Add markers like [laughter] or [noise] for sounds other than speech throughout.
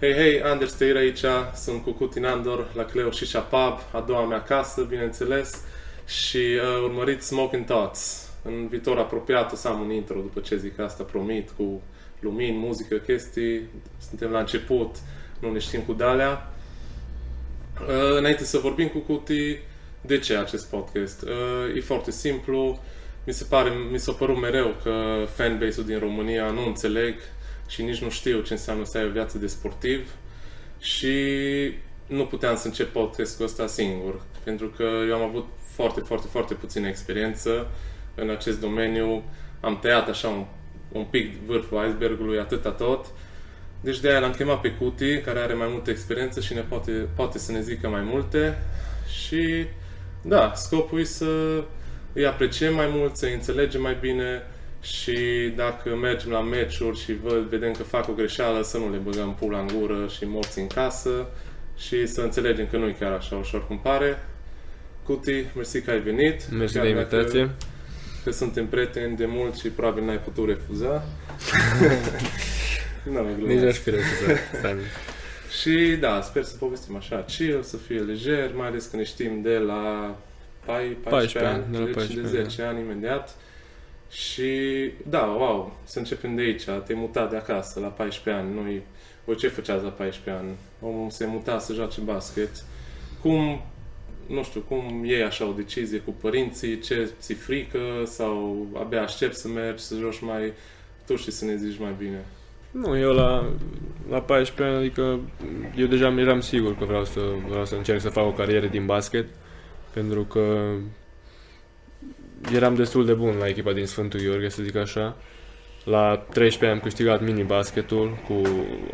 Hei, hei, Anders Teir aici, sunt cu Cutin Andor la Cleo și Pub, a doua mea casă, bineînțeles, și uh, urmăriți Smoking Thoughts. În viitor apropiat o să am un intro după ce zic asta, promit, cu lumini, muzică, chestii. Suntem la început, nu ne știm cu dalea. Uh, înainte să vorbim cu Cuti, de ce acest podcast? Uh, e foarte simplu. Mi se pare, mi s-a părut mereu că fanbase-ul din România nu înțeleg și nici nu știu ce înseamnă să ai o viață de sportiv și nu puteam să încep podcastul ăsta singur, pentru că eu am avut foarte, foarte, foarte puțină experiență în acest domeniu. Am tăiat așa un, un pic vârful icebergului, atâta tot. Deci de aia l-am chemat pe Cuti, care are mai multă experiență și ne poate, poate să ne zică mai multe. Și da, scopul e să îi apreciem mai mult, să îi înțelegem mai bine și dacă mergem la meciuri și văd, vedem că fac o greșeală, să nu le băgăm pula în gură și morți în casă și să înțelegem că nu e chiar așa ușor cum pare. Cuti, mersi că ai venit. Mersi de invitație. Că, că suntem prieteni de mult și probabil n-ai putut refuza. [laughs] nu, Nici aș fi refuzat. și da, sper să povestim așa chill, să fie lejer, mai ales că ne știm de la 14, 14 ani, de, la 14, deci de 10 da. ani imediat. Și da, wow, să începem de aici. Te-ai mutat de acasă la 14 ani. Noi, voi ce făceați la 14 ani? Omul se muta să joace basket. Cum, nu știu, cum iei așa o decizie cu părinții? Ce ți frică? Sau abia aștept să mergi, să joci mai... Tu și să ne zici mai bine. Nu, eu la, la 14 ani, adică eu deja eram sigur că vreau să, vreau să încerc să fac o carieră din basket, pentru că eram destul de bun la echipa din Sfântul Gheorghe, să zic așa. La 13 ani am câștigat mini-basketul, cu,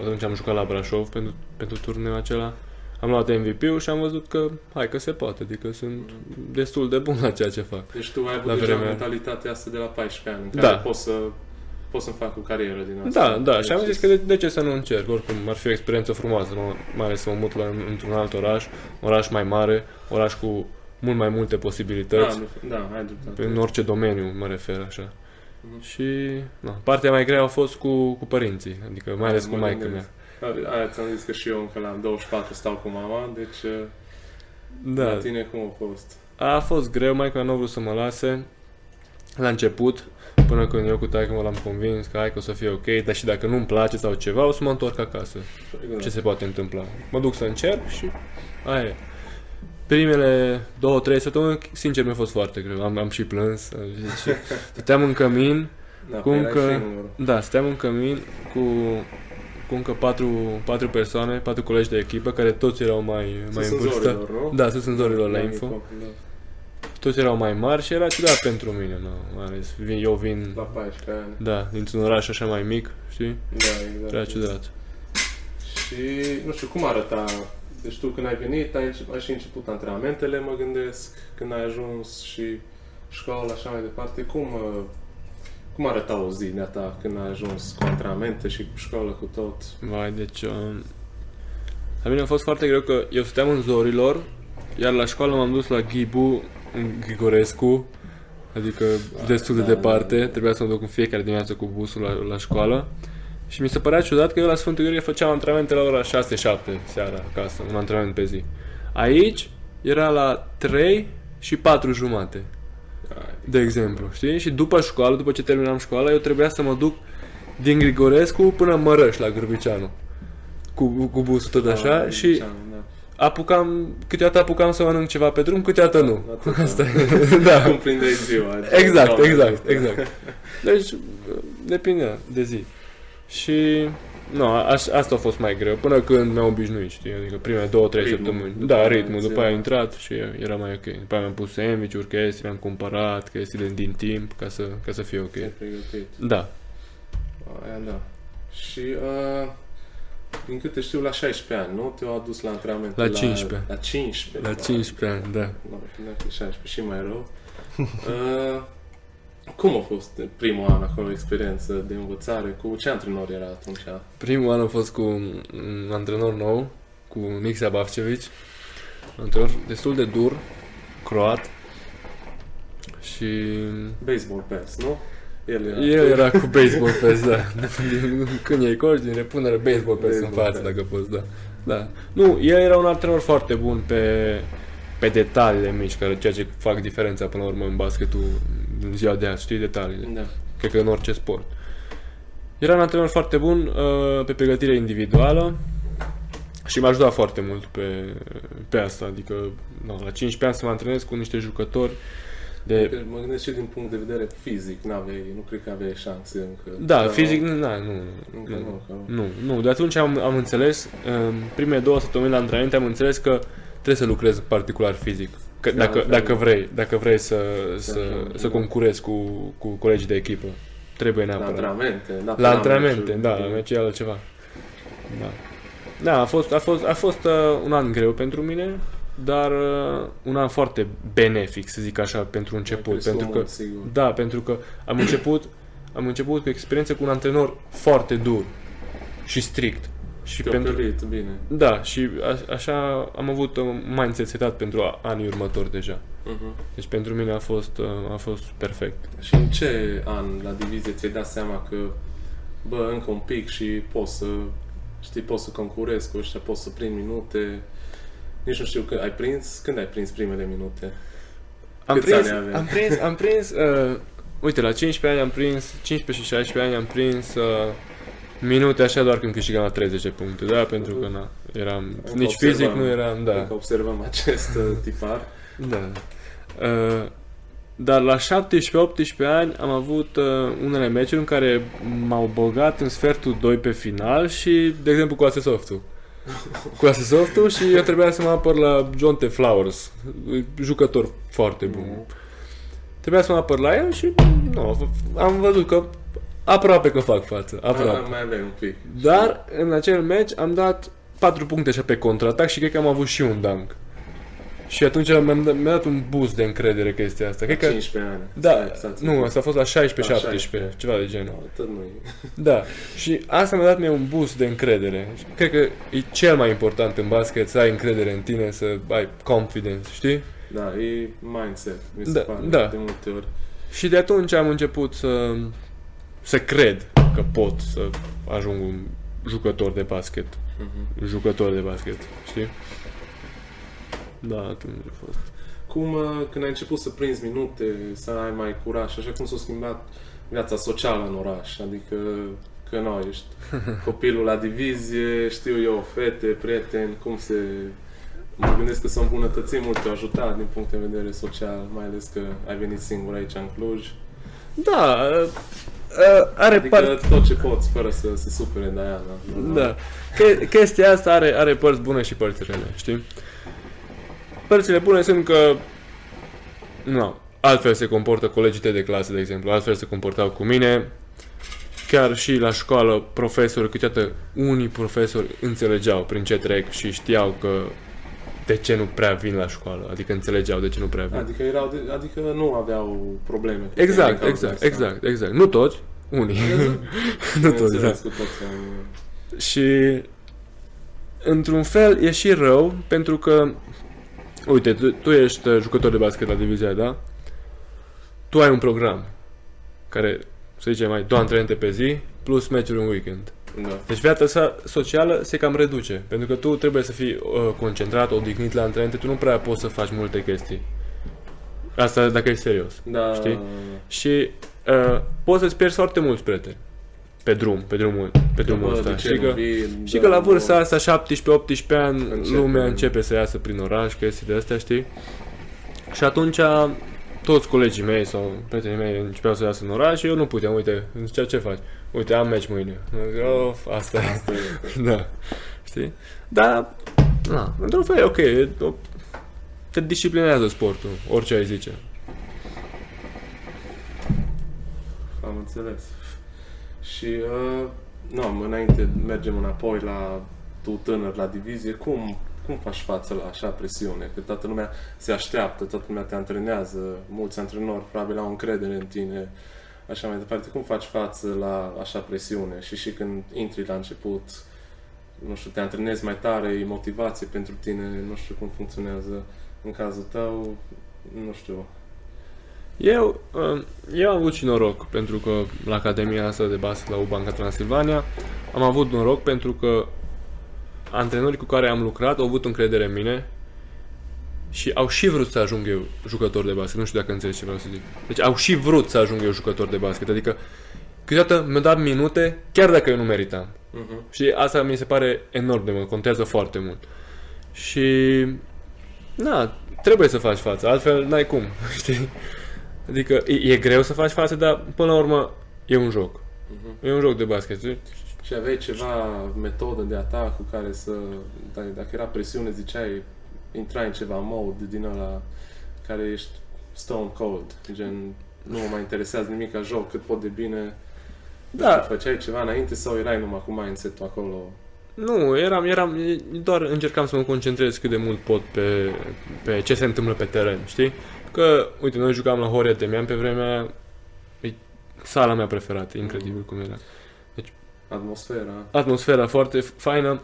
atunci am jucat la Brașov pentru, pentru turneul acela. Am luat MVP-ul și am văzut că, hai că se poate, adică sunt destul de bun la ceea ce fac. Deci tu ai avut deja vremea... mentalitatea asta de la 14 ani, în care da. poți să pot să fac o carieră din asta. Da, da, și am zis că de, de ce să nu încerc, oricum ar fi o experiență frumoasă, mai ales să mă mut la, într-un alt oraș, oraș mai mare, oraș cu mult mai multe posibilități. Da, da, ai dreptate. În orice domeniu mă refer așa. Mm-hmm. Și na, partea mai grea a fost cu, cu părinții, adică mai ales cu maica mea. Aia ți-am zis că și eu încă la 24 stau cu mama, deci da. la tine cum a fost? A fost greu, maica nu a vrut să mă lase la început, până când eu cu taică mă l-am convins că hai că o să fie ok, dar și dacă nu-mi place sau ceva, o să mă întorc acasă. Exact. Ce se poate întâmpla? Mă duc să încerc și aia e primele două, trei săptămâni, sincer, mi-a fost foarte greu. Am, am și plâns. Deci, stăteam în cămin [laughs] da, cu încă... Da, stăteam în cămin cu, cu încă patru, patru persoane, patru colegi de echipă, care toți erau mai, mai în vârstă. Nu? Da, sunt zorilor la info. Da. Toți erau mai mari și era ciudat pentru mine, nu? mai ales vin, eu vin... La 14 ani. Da, dintr-un oraș așa mai mic, știi? Da, exact. Era ciudat. Și, nu știu, cum arăta deci tu când ai venit, ai, ai și început antrenamentele, mă gândesc, când ai ajuns și școală, așa mai departe. Cum, uh, cum arăta o zi de ta când ai ajuns cu antrenamente și cu școală, cu tot? Vai, deci... Um, la mine a fost foarte greu că eu stăteam în Zorilor, iar la școală m-am dus la Ghibu, în Grigorescu, adică da, destul de da, departe, da, da. trebuia să mă duc în fiecare dimineață cu busul la, la școală. Și mi se părea ciudat că eu la Sfântul Gheorghe făceam antrenamente la ora 6-7 seara acasă, un antrenament pe zi. Aici era la 3 și 4 jumate. De exemplu, știi? Și după școală, după ce terminam școala, eu trebuia să mă duc din Grigorescu până în Mărăș, la Grăbicianu. Cu, cu busul tot așa da, și da. apucam, câteodată apucam să mănânc ceva pe drum, câteodată nu. [laughs] Asta e. da. Cum prindeai ziua. Exact, exact, exact. Deci, depinde de zi. Și nu, a, asta a fost mai greu, până când mi-am obișnuit, știi, adică primele două, trei săptămâni. Da, ritmul, după aia a intrat și era mai ok. După aia mi-am pus sandwich-uri, chestii, mi-am cumpărat chestiile din timp ca să, ca să fie ok. Da. Aia da. Și uh, din câte știu, la 16 ani, nu? Te-au adus la antrenament? La 15. La, la 15. La 15 ani, da. Nu, no, 16 și mai rău. Uh, [laughs] cum a fost primul an acolo, experiență de învățare? Cu ce antrenor era atunci? Primul an a fost cu un antrenor nou, cu Nixa Bavcevic. Un antrenor destul de dur, croat. Și... Baseball pass, nu? El era, El era cu baseball pads, da. [laughs] Când iei coach din repunere, baseball pads în Baseball față, pads. dacă poți, da. da. Nu, el era un antrenor foarte bun pe, pe detaliile mici, care ceea ce fac diferența până la urmă în basketul în ziua de azi, știi, detaliile. Da. Cred că în orice sport. Era un antrenor foarte bun uh, pe pregătire individuală și m-a ajutat foarte mult pe, pe asta. Adică, no, la 15 ani să mă antrenez cu niște jucători de Că Mă gândesc și din punct de vedere fizic, n-aveai, nu cred că aveai șanse încă. Da, Dar- fizic, nu, na, nu, Încă nu, nu, că nu. nu, nu, de atunci am, am înțeles, în primele două săptămâni la antrenamente am înțeles că trebuie să lucrezi particular fizic. Că Da, dacă, altfel dacă nu. vrei, dacă vrei să, să, ajungi, să da. concurezi cu, cu colegii de echipă, trebuie La neapărat. antrenamente, da, La pe antrenamente, meciuri, da, la meci e altceva. Da. Da, a fost, a fost, a fost uh, un an greu pentru mine, dar uh, un an foarte benefic, să zic așa, pentru început. Ai crescut Pentru că mult, sigur. da, pentru că am început, am început cu experiență cu un antrenor foarte dur și strict. Și Te-a pentru, călit, bine. da, și a, așa am avut un mindset setat pentru a- anii următori deja. Mhm. Deci pentru mine a fost, uh, a fost perfect. Și în ce an la divizie ți-ai dat seama că, bă, încă un pic și poți să, știi, poți să concurezi cu ăștia, poți să prind minute, nici nu știu când ai prins, când ai prins primele minute? Am Câți prins, ani aveai? am prins, am prins, uh, uite, la 15 ani am prins, 15 și 16 ani am prins uh, minute așa doar când câștigam la 30 de puncte, da, pentru că na, eram, Încă nici fizic observam. nu eram, da. Încă observăm acest uh, tipar. Da. Uh, dar la 17-18 ani am avut uh, unele meciuri în care m-au băgat în sfertul 2 pe final și, de exemplu, cu Asesoftul. Cu Asesoftul și eu trebuia să mă apăr la John T. Flowers, jucător foarte bun. Trebuia să mă apăr la el și nu, am văzut că aproape că fac față, aproape. Ah, mai aveai un pic. Dar în acel meci am dat 4 puncte așa pe contraatac și cred că am avut și un dunk. Și atunci mi-am dat, mi-a dat un boost de încredere chestia asta. Cred că 15 ani. da, Stai, stai, stai. nu, asta a fost la 16-17, La 16. ceva de genul. No, tot nu e. Da, și asta mi-a dat mie un boost de încredere. Și Cred că e cel mai important în basket să ai încredere în tine, să ai confidence, știi? Da, e mindset, mi se Da, pare, da. de multe ori. Și de atunci am început să, să cred că pot să ajung un jucător de basket. Mhm. Jucător de basket, știi? Da, atunci a fost. Cum, uh, când ai început să prinzi minute, să ai mai curaj, așa cum s-a schimbat viața socială în oraș, adică că nu ești [laughs] copilul la divizie, știu eu, fete, prieteni, cum se... Mă gândesc că s-au îmbunătățit mult, te-au ajutat din punct de vedere social, mai ales că ai venit singur aici în Cluj. Da, uh, uh, are Adică parte... tot ce poți, fără să se supere Diana. Da. Che- chestia asta are, are părți bune și părți rele, știi? Părțile bune sunt că nu, altfel se comportă colegii tăi de clasă, de exemplu, altfel se comportau cu mine. Chiar și la școală, profesori, câteodată unii profesori înțelegeau prin ce trec și știau că de ce nu prea vin la școală, adică înțelegeau de ce nu prea vin. Adică, erau de, adică nu aveau probleme. cu Exact, tine din cauza exact, asta. exact, exact. Nu toți, unii. [laughs] nu toți, da. Bineînțeles, cu toți am- Și într-un fel e și rău pentru că uite, tu, tu ești uh, jucător de basket la divizia, da? Tu ai un program care, să zicem, ai două antrenamente pe zi plus meciuri în weekend. Da. Deci viața sa socială se cam reduce, pentru că tu trebuie să fii uh, concentrat, odihnit la antrenamente, tu nu prea poți să faci multe chestii. Asta dacă e serios. Da, Știi? Și uh, poți să-ți pierzi foarte mulți prieteni pe drum, pe drumul, pe drumul Bă, ăsta. de ce Știi nu că, vii? știi Da, că la nu- vârsta asta, 17-18 ani, Începe. lumea începe să iasă prin oraș, chestii de astea, știi? Și atunci toți colegii mei sau prietenii mei începeau să iasă în oraș și eu nu puteam, uite, îmi zicea ce faci? Uite, am meci mâine. Zic, Of, asta e. Asta e. [laughs] da. Știi? Dar, na, într-un fel e ok. e o- Te disciplinează sportul, orice ai zice. Am înțeles. Și, uh, nu, înainte mergem înapoi la tu tânăr la divizie, cum, cum faci față la așa presiune? Că toată lumea se așteaptă, toată lumea te antrenează, mulți antrenori probabil au încredere în tine, așa mai departe. Cum faci față la așa presiune? Și și când intri la început, nu știu, te antrenezi mai tare, e motivație pentru tine, nu știu cum funcționează în cazul tău, nu știu. Eu, uh, eu am avut și noroc, pentru că la Academia asta de basket la Ubanca Transilvania am avut noroc pentru că antrenorii cu care am lucrat au avut încredere în mine și au și vrut să ajung eu jucător de basket. Nu știu dacă înțelegi ce vreau să zic. Deci au și vrut să ajung eu jucător de basket. Adică câteodată mi-au dat minute chiar dacă eu nu meritam. Uh-huh. Și asta mi se pare enorm de mult, contează foarte mult. Și, na, trebuie să faci față, altfel n-ai cum, [laughs] știi? Adică e, e greu să faci față, dar până la urmă e un joc. Uh-huh. E un joc de basket. Știi? Și aveai ceva metodă de atac cu care să, dacă dacă era presiune, ziceai, intrai în ceva mode din ăla care ești stone cold, gen nu mă mai interesează nimic ca joc, cât pot de bine. Da, Făceai ceva înainte sau erai numai cu mindset-ul acolo? nu, eram, eram, doar încercam să mă concentrez cât de mult pot pe, pe ce se întâmplă pe teren, știi? Că, uite, noi jucam la Horia Temian pe vremea aia, e sala mea preferată, e incredibil cum era. Atmosfera? atmosfera foarte faină,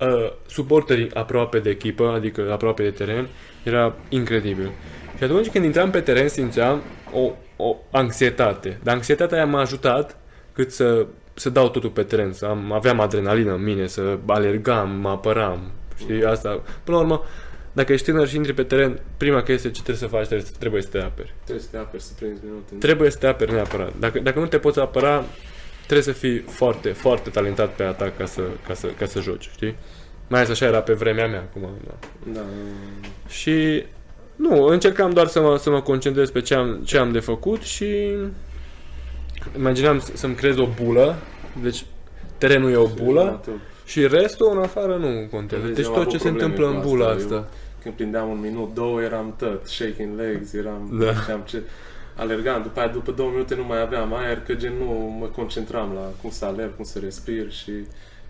uh, suporterii aproape de echipă, adică aproape de teren, era incredibil. Și atunci când intram pe teren simțeam o, o anxietate. Dar anxietatea aia m-a ajutat cât să, să dau totul pe teren, să am, aveam adrenalină în mine, să alergam, mă apăram, știi, asta. Până la urmă, dacă ești tânăr și intri pe teren, prima chestie ce trebuie să faci, trebuie, să- trebuie să te aperi. Trebuie să te aperi, să prinzi minute. Trebuie să te aperi neapărat. Dacă, dacă nu te poți apăra, trebuie să fii foarte, foarte talentat pe atac ca să, ca să, ca să joci, știi? Mai ales așa era pe vremea mea acum. Da. Da, Și nu, încercam doar să mă, să mă concentrez pe ce am, ce am de făcut și imaginam să- să-mi creez o bulă, deci terenul e o bulă și restul în afară nu contează. Vezi, Deci am tot avut ce se probleme întâmplă în cu bula asta. asta. Când prindeam un minut, două, eram tot, shaking legs, eram, Da. nu știam ce, alergam, după aia, după două minute nu mai aveam aer, că gen nu mă concentram la cum să alerg, cum să respir și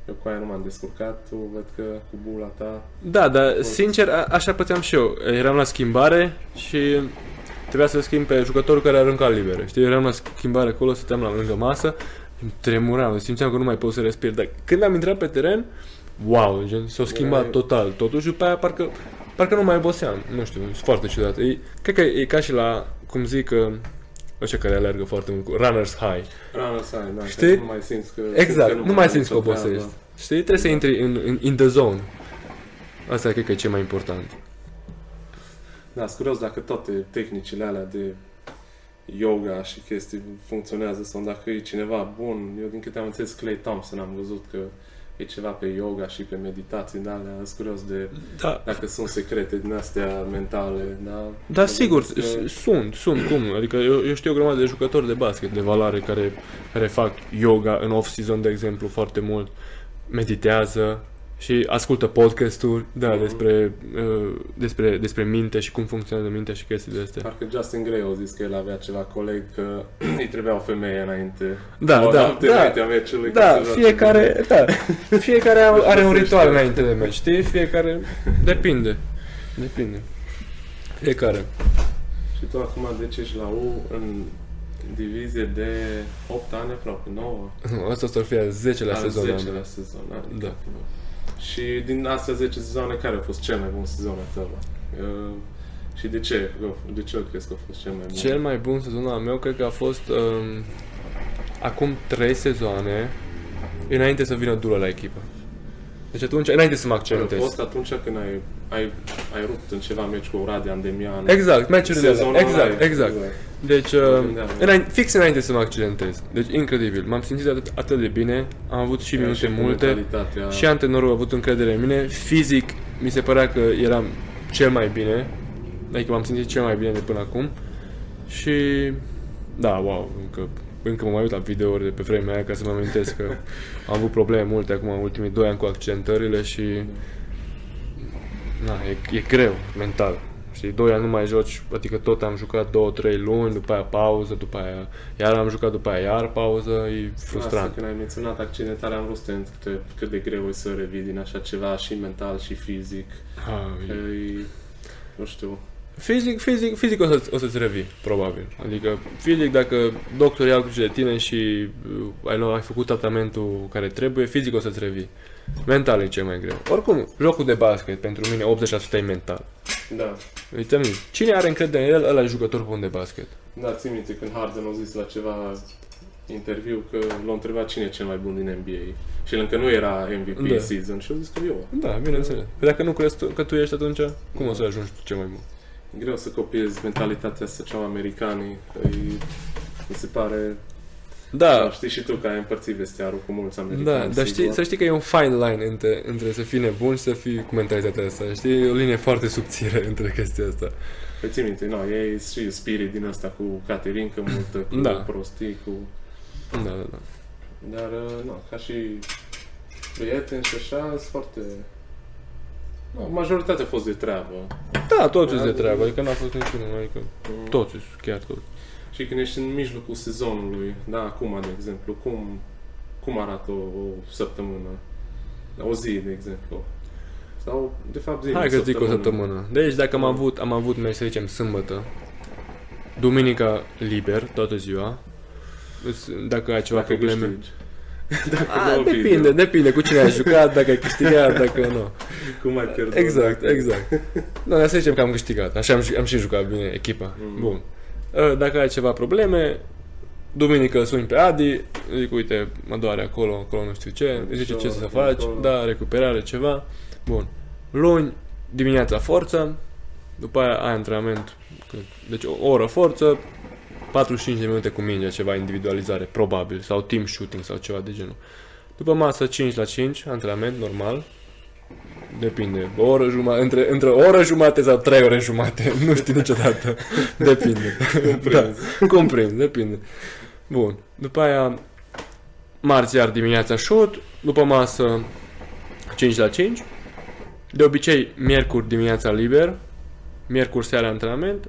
eu cu aia nu m-am descurcat, tu văd că cu bula ta, Da, dar sincer, a, așa pățeam și eu. Eram la schimbare și trebuia să schimb pe jucătorul care arunca liberă. Știi, eram la schimbare acolo, stăteam la lângă masă, îmi tremuram, simțeam că nu mai pot să respir. Dar când am intrat pe teren, wow, gen, s-a schimbat Erai- total totul și după aia parcă, parcă nu mai oboseam. Nu știu, e foarte ciudat. E, cred că e ca și la, cum zic, uh, ăștia care alergă foarte mult, cu runners high. rana să ai, da, Știi? că nu mai simți că... Exact, simți că nu mai simți că nicio obosești. treabă. Știi, trebuie să intri în, în, in the zone. Asta cred că e cel mai important. Da, sunt curios dacă toate tehnicile alea de yoga și chestii funcționează sau dacă e cineva bun. Eu din câte am înțeles Clay Thompson am văzut că e ceva pe yoga și pe meditații de alea. Sunt curios de Da, dacă sunt secrete din astea mentale, da? Da, sigur, Că- s- sunt, sunt, cum? Adică eu, eu știu o grămadă de jucători de basket de valoare care, care fac yoga în off-season, de exemplu, foarte mult, meditează și ascultă podcasturi, da, Mhm. despre, uh, despre, despre minte și cum funcționează mintea și chestii de astea. Parcă Justin Gray a zis că el avea ceva coleg că [clears throat] îi trebuia o femeie înainte. Da, o da, noapte da. înaintea meciului. ca Da, să joace. fiecare, da, fiecare are, are un Găsește. ritual înainte de meci, știi? Fiecare, [laughs] depinde, depinde. Fiecare. Și tu acum de ce ești la U în divizie de 8 ani aproape, 9? Nu, Asta o să fie a 10-lea Al sezon. 10 am. la sezon, adică. Da. Și din astea 10 sezoane, care a fost cel mai bun sezon al tău? Uh, și de ce? De ce crezi că a fost cel mai bun? Cel mai bun sezon al meu cred că a fost um, acum 3 sezoane înainte să vină Dula la echipă. Deci atunci, înainte să mă a accentez. fost atunci când ai, ai, ai rupt în ceva meci cu Oradea, Demian. Exact, meciurile Sezonul alea. Exact, ăla, exact. Deci, Mă uh, gândeam. înainte, fix înainte să mă accidentez. Deci, incredibil. M-am simțit atât, atât de bine, am avut și Era minute cu multe. mentalitatea- Și antrenorul a avut încredere în mine. Fizic, mi se părea că eram cel mai bine. Adică m-am simțit cel mai bine de până acum. Și da, wow, încă, încă mă mai uit la videouri de pe vremea aia ca să mă amintesc că am avut probleme multe acum în ultimii doi ani cu accentările și na, e, e greu mental. Știi, doi ani nu mai joci, adică tot am jucat două, trei luni, după aia pauză, după aia iar am jucat, după aia iar pauză, e Asta, frustrant. când ai menționat accidentarea, am vrut să te întreb cât, cât de greu e să revii din așa ceva, și mental, și fizic. Ah, Că e- e, nu știu, Fizic, fizic, fizic o, să, o să-ți revii, probabil. Adică fizic, dacă doctorii au grijă de tine și uh, ai, luat, ai făcut tratamentul care trebuie, fizic o să-ți revii. Mental e cel mai greu. Oricum, jocul de basket pentru mine 80% e mental. Da. Uite mi cine are încredere în el, ăla e jucător bun de basket. Da, țin minte când Harden a zis la ceva interviu că l-a întrebat cine e cel mai bun din NBA. Și el încă nu era MVP Da. season și a zis că eu. Da, bineînțeles. Păi dacă nu crezi tu, că tu ești atunci, cum o să ajungi tu cel mai bun? E greu să copiezi mentalitatea asta cea americanii. Îi, mi se pare... Da, Știi și tu că ai împărțit vestiarul cu mulți americani. Da, dar știi, sigur. să știi că e un fine line între, între să fii nebun și să fii cu mentalitatea asta. Știi? E o linie foarte subțire [laughs] între chestia asta. Păi ții minte, no, e și spirit din asta cu caterincă multă, cu Da. prostii, cu... Da, da, da. Dar, uh, nu, ca și prieteni și așa, sunt foarte... No, majoritatea a fost de treabă. Da, toți Da, de da, treabă, da. adică n-a fost niciunul, adică Mm. toți, chiar toți. Și când ești în mijlocul sezonului, da, acum, de exemplu, cum, cum arată o, o săptămână? O zi, de exemplu. Sau, de fapt, zi, Hai că zic o săptămână. Deci dacă am avut, am avut, mai să zicem, sâmbătă, duminica liber, toată ziua, Îs- dacă ai ceva Dacă probleme... câștigi. Dacă A, dau depinde, video. depinde cu cine ai jucat, dacă ai câștigat, dacă nu. Cum ai pierdut. Exact, dacă- exact. Da, dar să zicem că am câștigat. Așa am, și- am și jucat bine echipa. Mm. Bun. Uh, Dacă ai ceva probleme, duminică suni pe Adi, zic, uite, mă doare acolo, acolo nu știu ce, îi zice ce să faci, Acolo. da, recuperare, ceva. Bun. Luni, dimineața forță, după aia ai antrenament, cât? deci o oră forță, 45 de minute cu mingea, ceva individualizare, probabil, sau team shooting sau ceva de genul. După masă 5 la 5, antrenament normal, Depinde. O oră jumătate, între, între o oră jumate sau trei ore jumate. [laughs] Nu știu niciodată. Depinde. Cuprins. Da, cuprins, depinde. Bun. După aia, marți iar dimineața shoot, după masă 5 la 5. De obicei, miercuri dimineața liber, miercuri seara antrenament,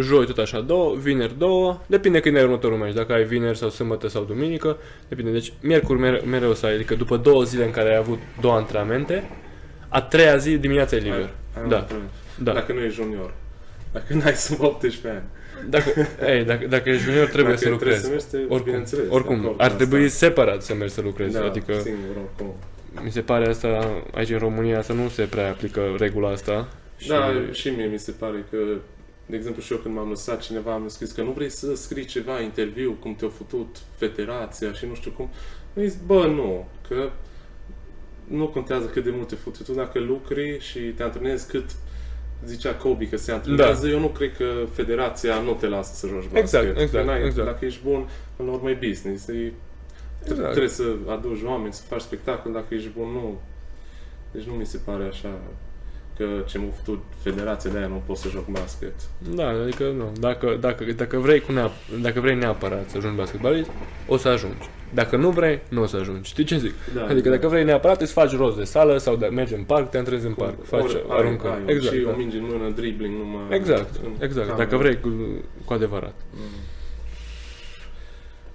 joi tot așa două, vineri două, depinde când ai următorul meci, dacă ai vineri sau sâmbătă sau duminică, depinde. Deci miercuri mere- mereu să ai, adică după două zile în care ai avut două antrenamente, a treia zi dimineața e liber. Ai- ai Da, un problem. da. Dacă nu ești junior. Dacă n-ai sub 18 ani. Dacă, [laughs] ei, dacă, dacă ești junior trebuie Dacă să lucrezi. Trebuie să mergi, te- Oricum, bineînțeles, de oricum acord ar cu trebui asta. separat să mergi să lucrezi. da, adică singur, oricum. mi se pare asta, aici în România, să nu se prea aplică regula asta. Și, Da, și mie mi se pare că, de exemplu, și eu când m-am lăsat, cineva mi-a scris că nu vrei să scrii ceva, interviu, cum te-a făcut federația și nu știu cum. Am zis, bă, nu, că nu contează cât de mult te futi tu, dacă lucri și te antrenezi cât zicea Kobe că se antrenează, da. eu nu cred că federația nu te lasă să joci basket. Exact, Că exact, n-ai- exact. Dacă ești bun, până la urmă e business. E, Exact. Trebuie să aduci oameni, să faci spectacol, dacă ești bun, nu. Deci nu mi se pare așa că ce m-a făcut federația de aia nu pot să joc basket. Da, adică nu. Dacă, dacă, dacă, vrei cu neap- dacă vrei neapărat să ajungi basketbalist, o să ajungi. Dacă nu vrei, nu o să ajungi. Știi ce zic? Da, adică dacă vrei neapărat, îți faci rost de sală sau de, mergi în parc, te antrenezi în parc, faci, Ori- ai- aruncă. ai, exact, și da. o minge în mână, dribbling numai Exact, în exact. cameră. Dacă vrei cu, cu adevărat. Mm.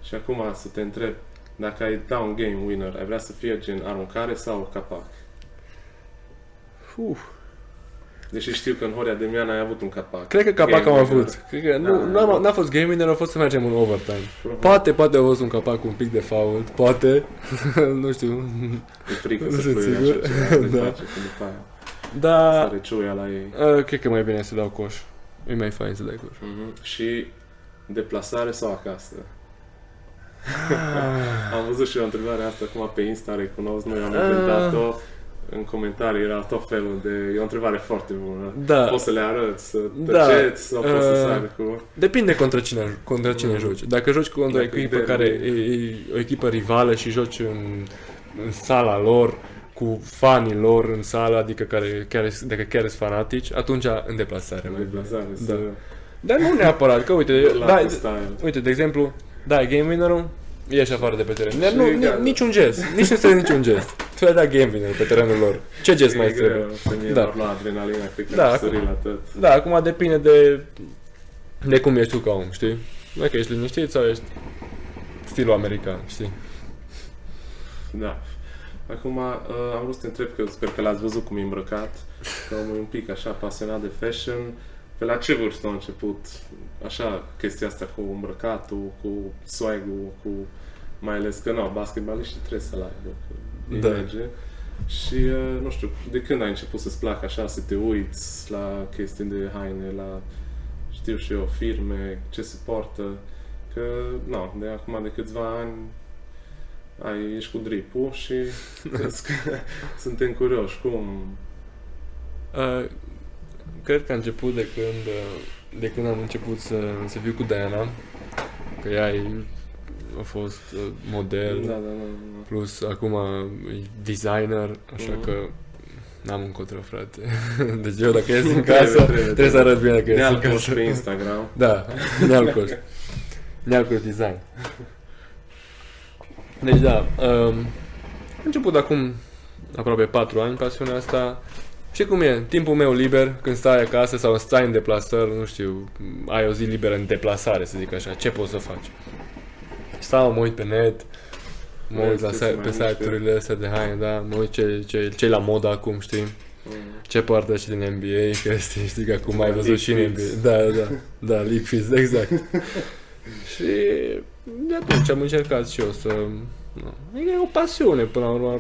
Și acum să te întreb, dacă ai da un game winner, ai vrea să fie gen aruncare sau capac? Uf. Deși știu că în Horia de Mian ai avut un capac. Cred că capac Game am winner. avut. Cred că nu, Da. n-am, n-a fost game winner, a fost să mergem în overtime. Poate, poate a fost un capac cu un pic de foul, poate, [laughs] nu știu. E frică Nu să sunt spui sigur. așa ceva, de [laughs] Da. face, că după aia Da, sare ciuia la ei. uh, cred că mai bine să dau coș. E mai fain să dai coș. Mhm. Și deplasare sau acasă? Ah. [laughs] Am văzut și o întrebare asta acum pe Insta, recunosc, noi am Ah. inventat-o. În comentarii era tot felul de... E o întrebare foarte bună. Da, Poți să le arăți, să Da. tăceți sau poți să Uh, sari cu... depinde contra cine, contra cine Mm. joci. Dacă joci contra o Dacă echipă e care derby. e, e o echipă rivală și joci în, în sala lor, cu fanii lor în sală, adică care chiar, dacă chiar sunt fanatici, atunci în deplasare. mai bine. Deplasare, Da. să... Dar nu neapărat, că uite, La da, style. uite, de exemplu, da, game winner-ul, ieși afară de pe teren. Și Nu, ni, gata. niciun gest, nici nu trebuie niciun gest. [laughs] Tu ai dat game winner pe terenul lor. Ce gest mai e trebuie? greu, pe mine Da. da. la adrenalina, cred că Da, da, acum- sări la tot. Da, acum depinde de, de cum ești tu ca om, știi? Dacă ești liniștit sau ești stilul american, știi? Da. Acum uh, am vrut să te întreb, că sper că l-ați văzut cum e îmbrăcat, că omul e un pic așa pasionat de fashion. Pe la ce vârstă a început așa chestia asta cu îmbrăcatul, cu swag-ul, cu mai ales că nu, basketbaliștii trebuie să-l aibă, că îi Da. merge. Și, uh, nu știu, de când ai început să-ți placă așa să te uiți la chestii de haine, la, știu și eu, firme, ce se poartă, că, nu, de acum de câțiva ani ai, ești cu dripul și [laughs] crezi că [laughs] suntem curioși cum... Uh, cred că a început de când, uh, de când am început să, să fiu cu Diana, că ea e, a fost uh, model, Da, da, da. da. plus acum e designer, așa Mhm. că n-am încotro, frate. [laughs] Deci eu dacă ies din [laughs] Trebuie, casă, trebuie, trebuie, să arăt bine că ies Ne din alcoși casă. pe Instagram. [laughs] Da, Nealcoș. Nealcoș Design. Deci da, um, am început acum aproape 4 ani pasiunea asta. Și cum e, timpul meu liber, când stai acasă sau stai în deplasări, nu știu, ai o zi liberă în deplasare, să zic așa, ce poți să faci? Stau, mă uit pe net, mă uit Vezi la ce site, se pe mai mișcă. site-urile astea de haine, da, mă uit ce, ce, ce la modă acum, știi? Mm. Ce poartă și din NBA, [laughs] că știi, știi că acum ai Da, văzut și în League NBA. Fits. Da, da, da, League Fits, [laughs] exact. [laughs] și de atunci am încercat și eu să... Nu, e o pasiune până la urmă.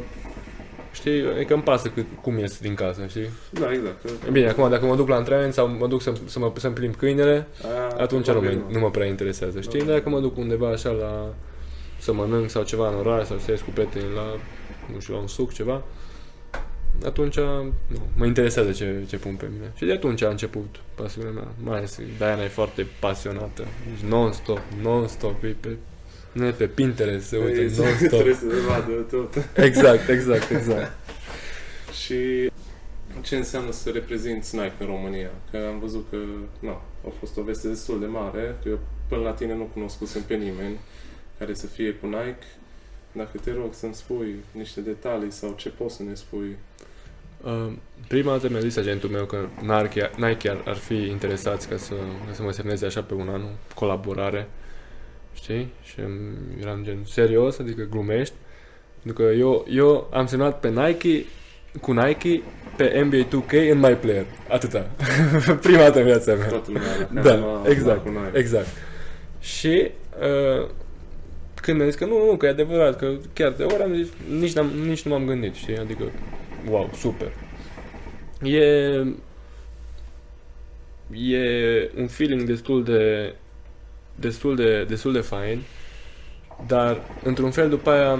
Știi, e că îmi pasă cât, cum ies din casă, știi? Da, exact. că- E bine, acum dacă mă duc la antrenament sau mă duc să, să mă, să-mi plimb câinele, Aia, atunci nu, probabil mă, nu mă prea interesează, știi? Da. Dar dacă mă duc undeva așa la să mănânc sau ceva în oraș sau să ies cu prietenii la, nu știu, la un suc, ceva, atunci nu, mă interesează ce, ce pun pe mine. Și de atunci a început pasiunea mea. Mai ales Diana e foarte pasionată. Deci non-stop, non-stop, e pe, nu e pe Pinterest, se uite Ei, non-stop. [laughs] Trebuie să vadă tot. Exact, exact, exact. [laughs] Și ce înseamnă să reprezinți Nike în România? Că am văzut că, nu, a fost o veste destul de mare, că eu până la tine nu cunoscusem pe nimeni care să fie cu Nike. Dacă te rog să-mi spui niște detalii sau ce poți să ne spui. Uh, prima dată mi-a zis agentul meu că Nike, Nike ar, ar fi interesați ca să, ca să mă semneze așa pe un an, o colaborare, știi? Și îmi- eram gen serios, adică glumești. Pentru că eu, eu am semnat pe Nike, cu Nike, pe NBA 2K în My Player. Atâta. [laughs] Prima dată în viața mea. Toată lumea la Da, la- exact, la cu Nike. Exact. Și uh, când mi-a zis că nu, nu, că e adevărat, că chiar de ori am zis, nici, n-am, nici nu m-am gândit, știi? Adică, wow, super. E, e un feeling destul de, destul de, destul de fain, dar într-un fel după aia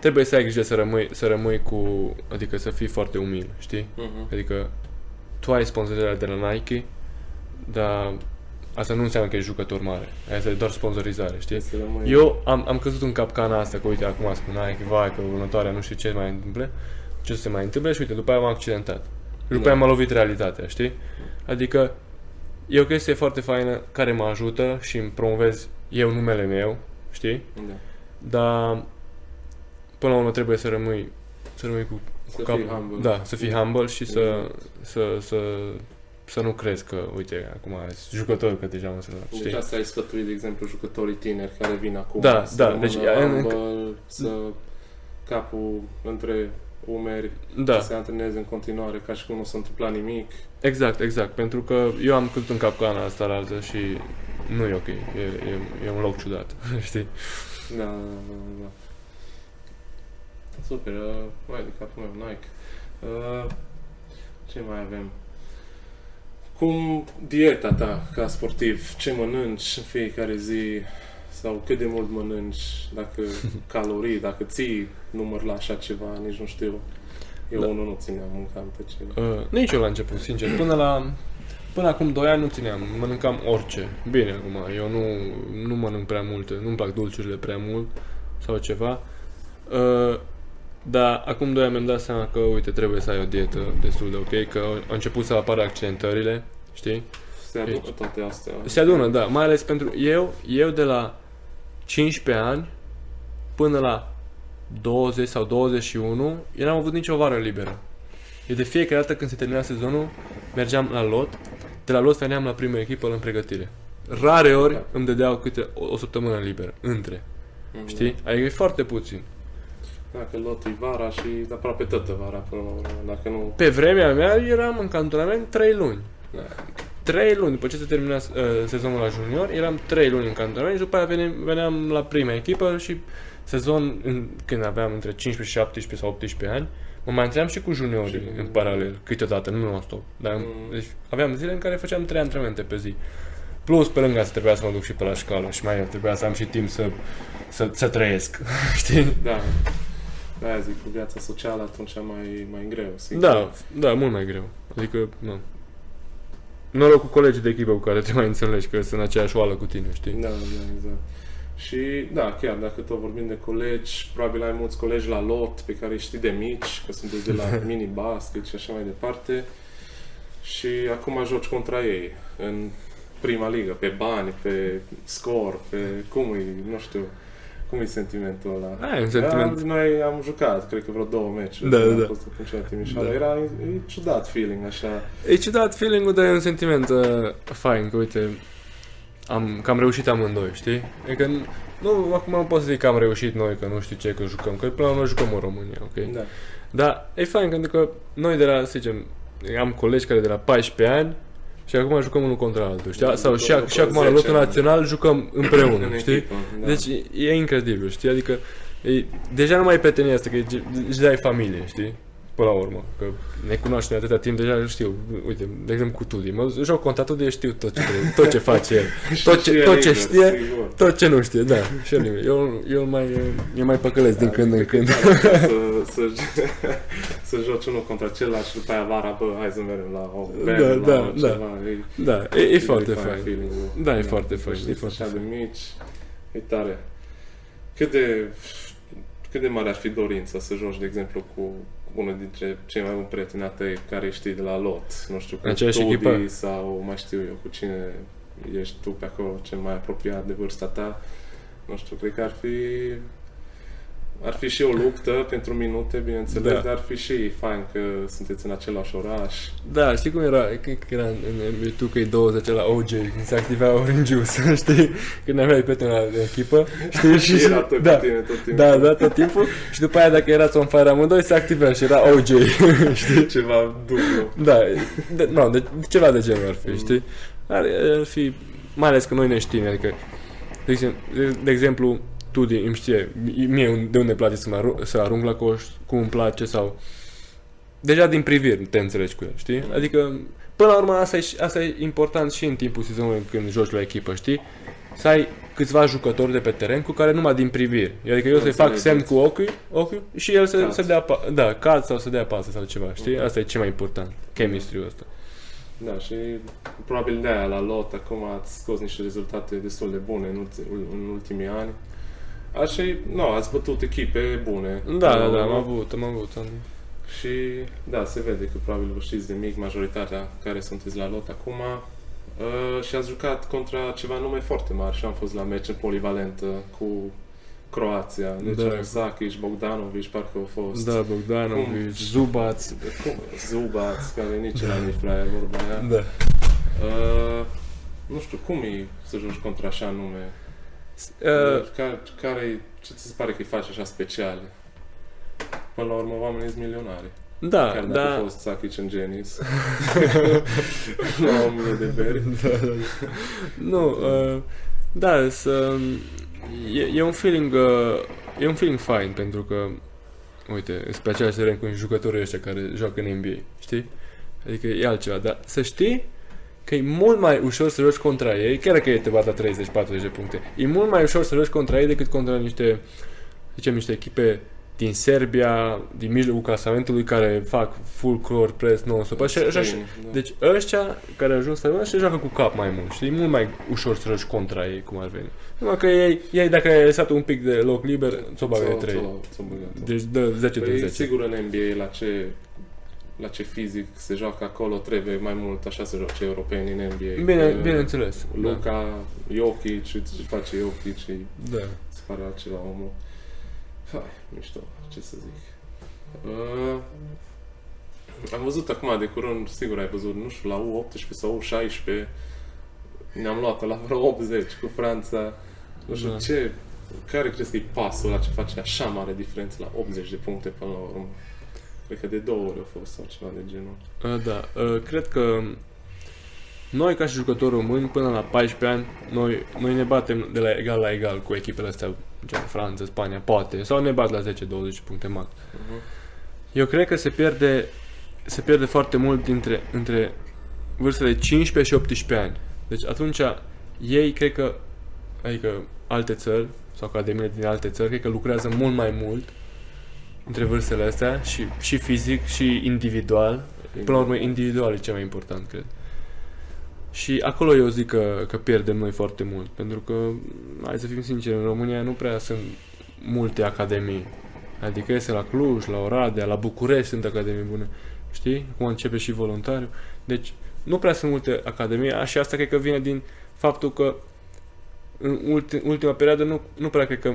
trebuie să ai grijă să rămâi, să rămâi cu, adică să fii foarte umil, știi? Mhm. Adică tu ai sponsorizarea de la Nike, dar asta nu înseamnă că ești jucător mare. Asta e doar sponsorizare, știi? Să rămâi- Eu am, am căzut în capcana asta, că uite, acum spun Nike, vai, că următoarea nu știu ce mai întâmplă, ce se mai întâmplă și uite, după aia m-am accidentat. Și după Da. aia m-a lovit realitatea, știi? Adică e o chestie foarte faină care mă ajută și îmi promovez eu numele meu, știi? Da. Dar până la urmă trebuie să rămâi să rămâi cu Să cap- fii humble. Da, să fii humble și să, Exact. să, să, să nu crezi că, uite, acum ești jucător, că deja mă să Deci știi? asta ai sfătuit, de exemplu, jucătorii tineri care vin acum. Da, să da, rămână deci, în- humble, să capul între umeri, Da, să se antreneze în continuare ca și cum nu s-a întâmplat nimic. exact, exact, pentru că eu am căzut în capcana asta la altă și nu e ok, e, e, e un loc ciudat, [laughs] știi? Da, da, da, da. Super, uh, mai de capul meu, Nike. Uh, ce mai avem? Cum dieta ta ca sportiv? Ce mănânci în fiecare zi? Sau cât de mult mănânci? Dacă [laughs] calorii, dacă ții număr la așa ceva, nici nu știu. Eu Da. unul nu țineam, mâncam pe ce... Uh, nici eu la început, sincer, până la... Până acum 2 ani nu țineam, mănâncam orice. Bine, acum, eu nu, nu mănânc prea multe, nu-mi plac dulciurile prea mult sau ceva. Uh, dar acum 2 ani mi-am dat seama că, uite, trebuie să ai o dietă destul de ok, că au început să apară accidentările, știi? Se adună Deci- toate astea. Se adună, da, mai ales pentru eu, eu de la 15 ani până la 20 sau 21, eu n-am avut nicio vară liberă. Eu de fiecare dată când se termina sezonul, mergeam la lot, de la lot veneam la prima echipă în pregătire. Rare ori Da. îmi dădeau câte o, o săptămână liberă, între, Mhm. știi? Adică e foarte puțin. Dacă lotul e vara și aproape toată vara până la urmă. Dacă nu... Pe vremea mea eram în cantonament 3 luni. Da. 3 luni, după ce se termina uh, sezonul la junior, eram 3 luni în cantonament și după aia veneam, veneam la prima echipă și sezon, în, când aveam între 15 și 17 sau 18 ani, Mă mai întream și cu juniorii Și- în paralel, câteodată, nu non-stop. Dar Mm. deci aveam zile în care făceam trei antrenamente pe zi. Plus, pe lângă asta trebuia să mă duc și pe la școală și mai trebuia să am și timp să, să, să trăiesc, [laughs] știi? Da. Da, zic, cu viața socială atunci e mai, mai greu. Sigur. Da, da, mult mai greu. Adică, nu. Noroc cu colegii de echipă cu care te mai înțelegi, că sunt în aceeași oală cu tine, știi? Da, da, exact. Și da, chiar dacă tot vorbim de colegi, probabil ai mulți colegi la lot pe care îi știi de mici, că sunteți de la [laughs] mini-basket și așa mai departe. Și acum joci contra ei în prima ligă, pe bani, pe scor, pe cum e, nu știu, cum e sentimentul ăla. Ai un sentiment. Am, noi am jucat, cred că vreo două meciuri. Da, când am da. fost atunci la Timișoara. Da. Era e, e ciudat feeling, așa. E ciudat feeling-ul, dar e un sentiment uh, fain, că uite, am, că am reușit amândoi, știi? Adică nu, acum nu pot să zic că am reușit noi, că nu știu ce, că jucăm, că până la urmă jucăm în România, ok? Da. Dar e fain pentru că noi de la, să zicem, am colegi care de la 14 ani și acum jucăm unul contra altul, știi? Da, Sau și, după și acum la 10 lotul ani. național jucăm împreună, În știi? echipă, da. Deci e incredibil, știi? Adică e, deja nu mai e prietenia asta, că e, își dai familie, știi? Până la urmă, că ne cunoaștem de atâta timp, deja știu, uite, de exemplu cu Tudi, mă joc contra Tudi, știu tot ce, trebuie, tot ce face el, [laughs] tot ce, Și tot el ce liber, știe, sigur. tot ce nu știe, da, și el, liber. eu, eu mai, eu mai păcălesc din când în când. Da, să, [laughs] să, [laughs] să joci unul contra celălalt și după aia vara, bă, hai să mergem la o bere, Da, la da, da. ceva. E, Da, e, e foarte fain fain. feeling-ul. Da, e foarte fain, Știți, e foarte așa de fain. mici, e tare. Cât de, cât de mare ar fi dorința să joci, de exemplu, cu unul dintre cei mai buni prieteni ai tăi care știi de la lot, nu știu, cu Aceeași Tudi echipă? sau mai știu eu cu cine ești tu pe acolo, cel mai apropiat de vârsta ta. Nu știu, cred că ar fi ar fi și o luptă pentru minute, bineînțeles, Da. dar ar fi și fain că sunteți în același oraș. Da, știi cum era? Cred că era în, în NBA 20 la OJ, când se activa Orange Juice, [laughs] știi? Când aveai prieten la echipă, știi? [laughs] Și era tot da, cu tine tot timpul. da, da, tot timpul. Și după aia, dacă erați on fire amândoi, se activa și era OJ, [laughs] știi? Ceva dublu. Da, de, no, de, ceva de genul ar fi, știi? Ar, ar fi, mai ales că noi ne știm, adică, de exemplu, de, de exemplu tu din, îmi știe, mie de unde îmi place să, mă arunc, să arunc la coș, cum îmi place sau... Deja din priviri te înțelegi cu el, știi? Adică, până la urmă, asta e, și- asta e important și în timpul sezonului când joci la echipă, știi? Să ai câțiva jucători de pe teren cu care numai din priviri. Adică eu să-i fac Înțelegeți. semn cu ochiul, ochiul și el să, Cat. să dea, pa- da, cat sau să dea pasă sau ceva, știi? Asta e cel mai important, chemistry-ul ăsta. Da, și probabil de aia la lot acum ați scos niște rezultate destul de bune în, ulti, în ultimii ani. Așa e, nu, ați bătut echipe bune. Da, da, da, Nu? am avut, am avut. Am... Și da, se vede că probabil vă știți de mic majoritatea care sunteți la lot acum. Uh, și ați jucat contra ceva nume foarte mari și am fost la meci în polivalentă cu Croația. Deci Da. da. Sakic, Bogdanovic, parcă au fost. Da, Bogdanovic, Cum? Zubac. Cum? Zubac, care nici era nici prea vorba aia. Da. Uh, nu știu, cum e să joci contra așa nume? Uh, care, care ce ți se pare că îi face așa speciale? Până la urmă, oamenii sunt milionari. da, Chiar dacă a da. fost Sakic în Genis. [laughs] la o mie de beri. [laughs] Nu, uh, da, să, e, e un feeling, uh, e un feeling fain pentru că, uite, sunt pe același teren cu jucătorii ăștia care joacă în NBA, știi? Adică e altceva, dar să știi că e mult mai ușor să joci contra ei, chiar dacă ei te bată 30-40 de puncte, e mult mai ușor să joci contra ei decât contra niște, zicem, niște echipe din Serbia, din mijlocul clasamentului, care fac full court press non-stop. Așa, așa, așa, Da. deci ăștia care au ajuns la și joacă cu cap mai mult, știi? E mult mai ușor să joci contra ei, cum ar veni. Numai că ei, ei dacă ai lăsat un pic de loc liber, ți-o bagă de Ți-o- 3. ți-o- ți-o băgat. Deci dă 10 de Păi, 10. sigur în NBA la ce la ce fizic se joacă acolo trebuie mai mult așa să joace europenii în NBA. Bine, Că bineînțeles. Luca, Jokic, ce face Jokic și Da. se pare altceva omul. Hai, mișto, ce să zic. Uh, am văzut acum de curând, sigur ai văzut, nu știu, la U18 sau U16, ne-am luat la vreo 80 cu Franța. Nu știu Da. ce, care crezi că e pasul ăla ce face așa mare diferență la 80 de puncte până la urmă? Cred că de două ori a fost sau ceva de genul. Uh, Da, uh, cred că noi ca și jucători români până la 14 ani, noi, noi ne batem de la egal la egal cu echipele astea, gen Franța, Spania, poate, sau ne bat la 10-20 puncte max. Uh-huh. Eu cred că se pierde, se pierde foarte mult dintre, între vârstele 15 și 18 ani. Deci atunci ei, cred că, adică alte țări sau academiile din alte țări, cred că lucrează mult mai mult între vârstele astea și, și fizic și individual. Până la urmă, individual e cel mai important, cred. Și acolo eu zic că, că pierdem noi foarte mult, pentru că, hai să fim sinceri, în România nu prea sunt multe academii. Adică este la Cluj, la Oradea, la București sunt academii bune. Știi? Cum începe și voluntariu. Deci, nu prea sunt multe academii și asta cred că vine din faptul că în ulti, ultima perioadă nu, nu prea cred că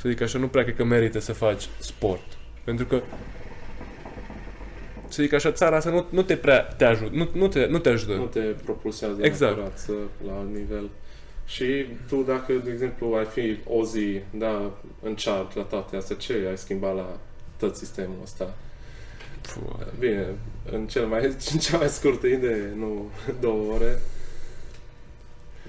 să zic așa, nu prea cred că merită să faci sport. Pentru că să zic așa, țara asta nu, nu te prea te ajută, nu, nu, te, nu te ajută. Nu te propulsează Exact. neapărat să, la alt nivel. Și tu, dacă, de exemplu, ai fi o zi, da, în charge la toate astea, ce ai schimbat la tot sistemul ăsta? Puh, Bine, în, cel mai, [laughs] în cea mai scurtă idee, nu două ore.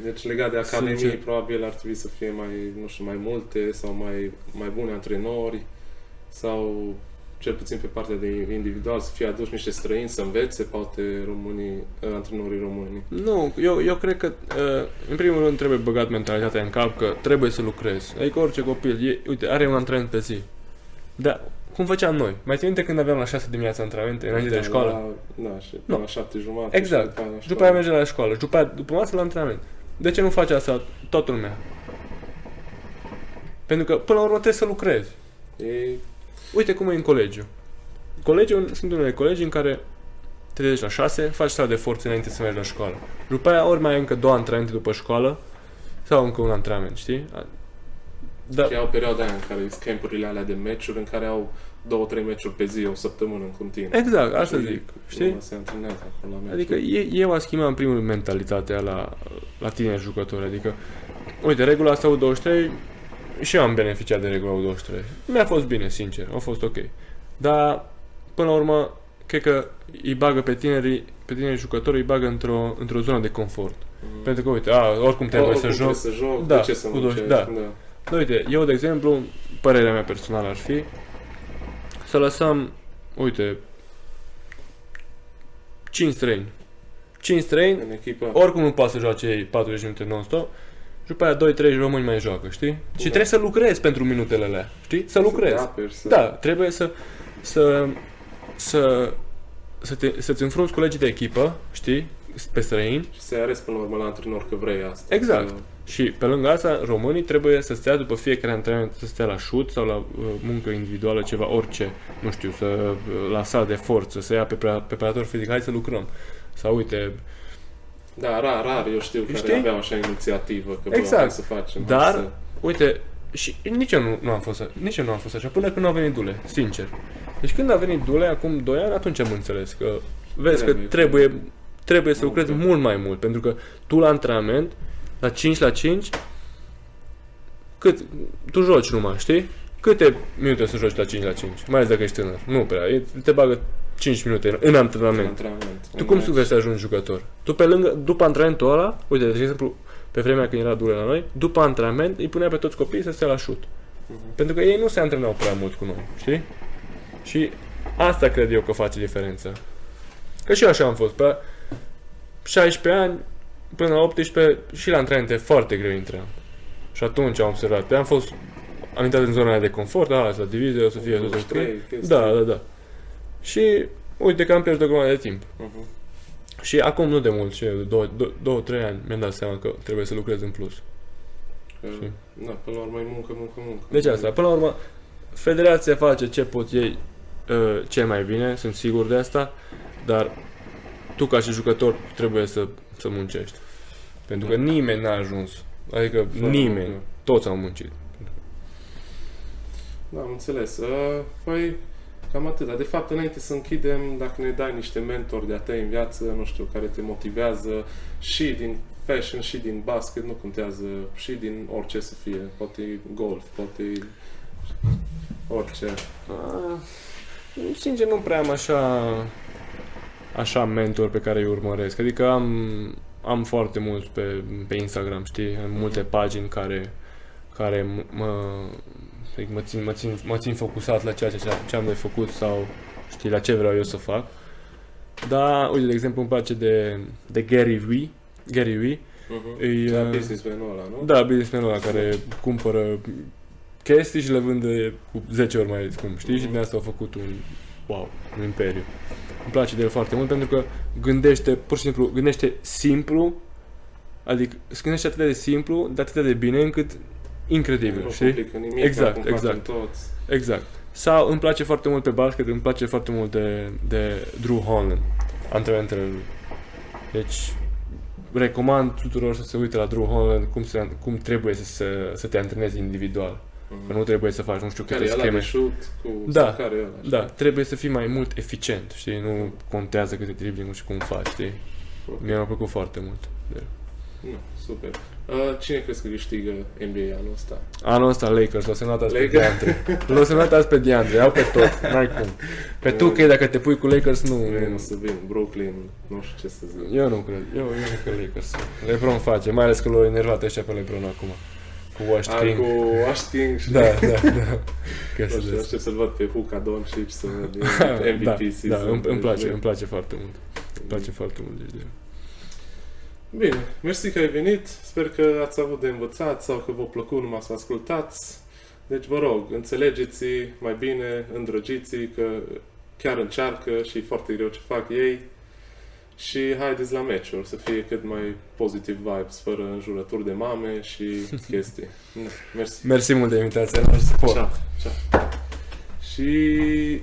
Deci legat de academii, Sincer. probabil ar trebui să fie mai, nu știu, mai multe sau mai, mai bune antrenori sau cel puțin pe partea de individual să fie aduși niște străini să învețe poate românii, eh, antrenorii români. Nu, eu, eu cred că, uh, în primul rând, trebuie băgat mentalitatea în cap că trebuie să lucrezi. Adică orice copil, e, uite, are un antrenament pe zi. Da, cum făceam noi. Mai ții minte când aveam la 6 dimineața antrenamente înainte de Da, școală? La, da, și până Nu. la șapte jumate. Exact. Și după aia la Și după aia școală. merge la școală. Și după aia, după masă la antrenament. De ce nu face asta toată lumea? Pentru că, până la urmă, trebuie să lucrezi. E, Uite cum e în colegiu. Colegiul, sunt unele colegi în care te trezești la 6, faci sala de forțe înainte să mergi la școală. După aia ori mai ai încă două antrenamente după școală sau încă un antrenament, știi? Da, și au perioada aia în care sunt campurile alea de meciuri în care au două, trei meciuri pe zi, o săptămână în continuu. exact, asta Și zic, știi? lumea Se antrenează acolo la Adică meciuri. e, eu a schimbat în primul rând mentalitatea la, la tine jucători. Adică, uite, regula asta U23 și eu am beneficiat de regula U23. Mi-a fost bine, sincer, a fost ok. Dar, până la urmă, cred că îi bagă pe tinerii, pe tinerii jucători, îi bagă într-o, într-o zonă de confort. Mm. Pentru că, uite, a, oricum trebuie Oricum să joc. Trebuie să joc, Da, de ce să cu nu doi- încerci? da. da. Da, uite, eu, de exemplu, părerea mea personală ar fi să lăsăm, uite, 5 străini. 5 străini, În echipă. oricum nu poate să joace ei 40 minute non-stop și după aia 2-3 români mai joacă, știi? Și Da. trebuie să lucrezi pentru minutele alea, știi? Să lucrezi. Să te aperi, să... Da, trebuie să, să, să, să te, să-ți înfrunți colegii de echipă, știi? Pe străini. Și să-i arăți până la urmă la antrenor că vrei asta. Exact. Că- Și pe lângă asta, românii trebuie să stea după fiecare antrenament, să stea la șut sau la uh, muncă individuală, ceva, orice, nu știu, să uh, la sală de forță, să ia pe pre- preparator fizic, hai să lucrăm. Sau uite, Da, rar, rar, eu știu care Știi? aveau așa inițiativă, că Exact. bă, hai să facem. hai Dar- să... uite, și nici eu nu, nu am fost, nici eu nu am fost așa, până când au venit Dule, sincer. Deci când a venit Dule, acum 2 ani, atunci am înțeles că, vezi Trebuie. că trebuie, trebuie să Mult, lucrezi da. mult mai mult, pentru că tu la antrenament, la 5 la 5, cât, tu joci numai, știi? Câte minute să joci la 5 la 5? Mai ales dacă ești tânăr. Nu prea, e- te bagă 5 minute în, în antrenament. antrenament. Tu cum vrei să ajungi jucător? Tu pe lângă, după antrenamentul ăla, uite, de exemplu, pe vremea când era Dule la noi, după antrenament îi punea pe toți copiii să stea la șut. Mhm. Pentru că ei nu se antrenau prea mult cu noi, știi? Și asta cred eu că face diferența. Că și eu așa am fost, pe 16 ani până la 18 și la antrenamente foarte greu intram. Și atunci am observat. Pe am fost am intrat în zona aia de confort, a, la divizie, o să fie tot ok. 23, chestii. Da, da, da. Și uite că am pierdut o grămadă de timp. Mhm. Și acum nu de mult, și eu, de două, două, două, trei ani, mi-am dat seama că trebuie să lucrez în plus. Că, Și- Da, până la urmă e muncă, muncă, muncă. Deci asta, până la urmă, federația face ce pot ei uh, cel mai bine, sunt sigur de asta, dar tu ca și jucător trebuie să, să muncești. Pentru că nimeni n-a ajuns. Adică Fără nimeni. muncă. Toți au muncit. Da, am înțeles. Uh, Păi, cam atât. Dar de fapt, înainte să închidem, dacă ne dai niște mentori de-a tăi în viață, nu știu, care te motivează și din fashion, și din basket, nu contează, și din orice să fie. Poate e golf, poate e orice. Uh, sincer, nu prea am așa așa mentor pe care îi urmăresc. Adică am, am foarte mulți pe, pe Instagram, știi? Am multe pagini care, care m- mă, Adică mă țin, mă, țin, mă țin focusat la ceea ce, ce am de făcut sau știi, la ce vreau eu să fac. Dar, uite, de exemplu, îmi place de, de Gary Vee. Gary Vee. Uh-huh. E, Da, uh, businessman-ul ăla, nu? da, businessmanul ăla care cumpără chestii și le vânde cu 10 ori mai scump, știi? Și Mhm. de asta au făcut un, wow, un imperiu. Îmi place de el foarte mult pentru că gândește, pur și simplu, gândește simplu, adică se gândește atât de simplu, dar atât de bine încât incredibil, nu știi? complică nimic, Exact, acum facem exact. Toți. Exact. Sau îmi place foarte mult pe basket, îmi place foarte mult de, de Drew Holland, antrenamentele lui. Deci, recomand tuturor să se uite la Drew Holland cum, se, cum trebuie să, se, să te antrenezi individual. Că nu trebuie să faci nu știu Care câte e ăla de scheme. shoot cu... Da, sau care e ăla? Da, trebuie să fii mai mult eficient, știi? Nu contează câte dribbling și cum faci, știi? Mie mi-a plăcut foarte mult. de el. Nu, super. Uh, cine crezi că câștigă NBA anul ăsta? Anul ăsta Lakers, l-au semnat azi pe Lakers. Deandre. L-au semnat azi pe Deandre, au pe tot, n-ai cum. Pe tu că dacă te pui cu Lakers, nu, Nu, nu, o să vin. Brooklyn, nu știu ce să zic. Eu nu cred. Eu, eu nu cred Lakers. LeBron face, mai ales că l-au enervat ăștia pe LeBron acum. Cu Wash A, King. cu Wash King și... [laughs] Da, da, da. [laughs] Că Nu să știu, vezi. aștept să-l văd pe Huca Doncic să văd [laughs] MVP da, season. da, îmi, îmi place, Deci, îmi place foarte mult. Îmi place foarte mult deci de el. Bine, mersi că ai venit. Sper că ați avut de învățat sau că v-a plăcut numai să ascultați. Deci vă rog, înțelegeți mai bine, îndrăgiți că chiar încearcă și e foarte greu ce fac ei. Și haideți la meciuri, să fie cât mai pozitiv vibes, fără înjurături de mame și [laughs] chestii. Da, Mersi. Mersi mult de invitație, la sport. Ciao. Ciao. Și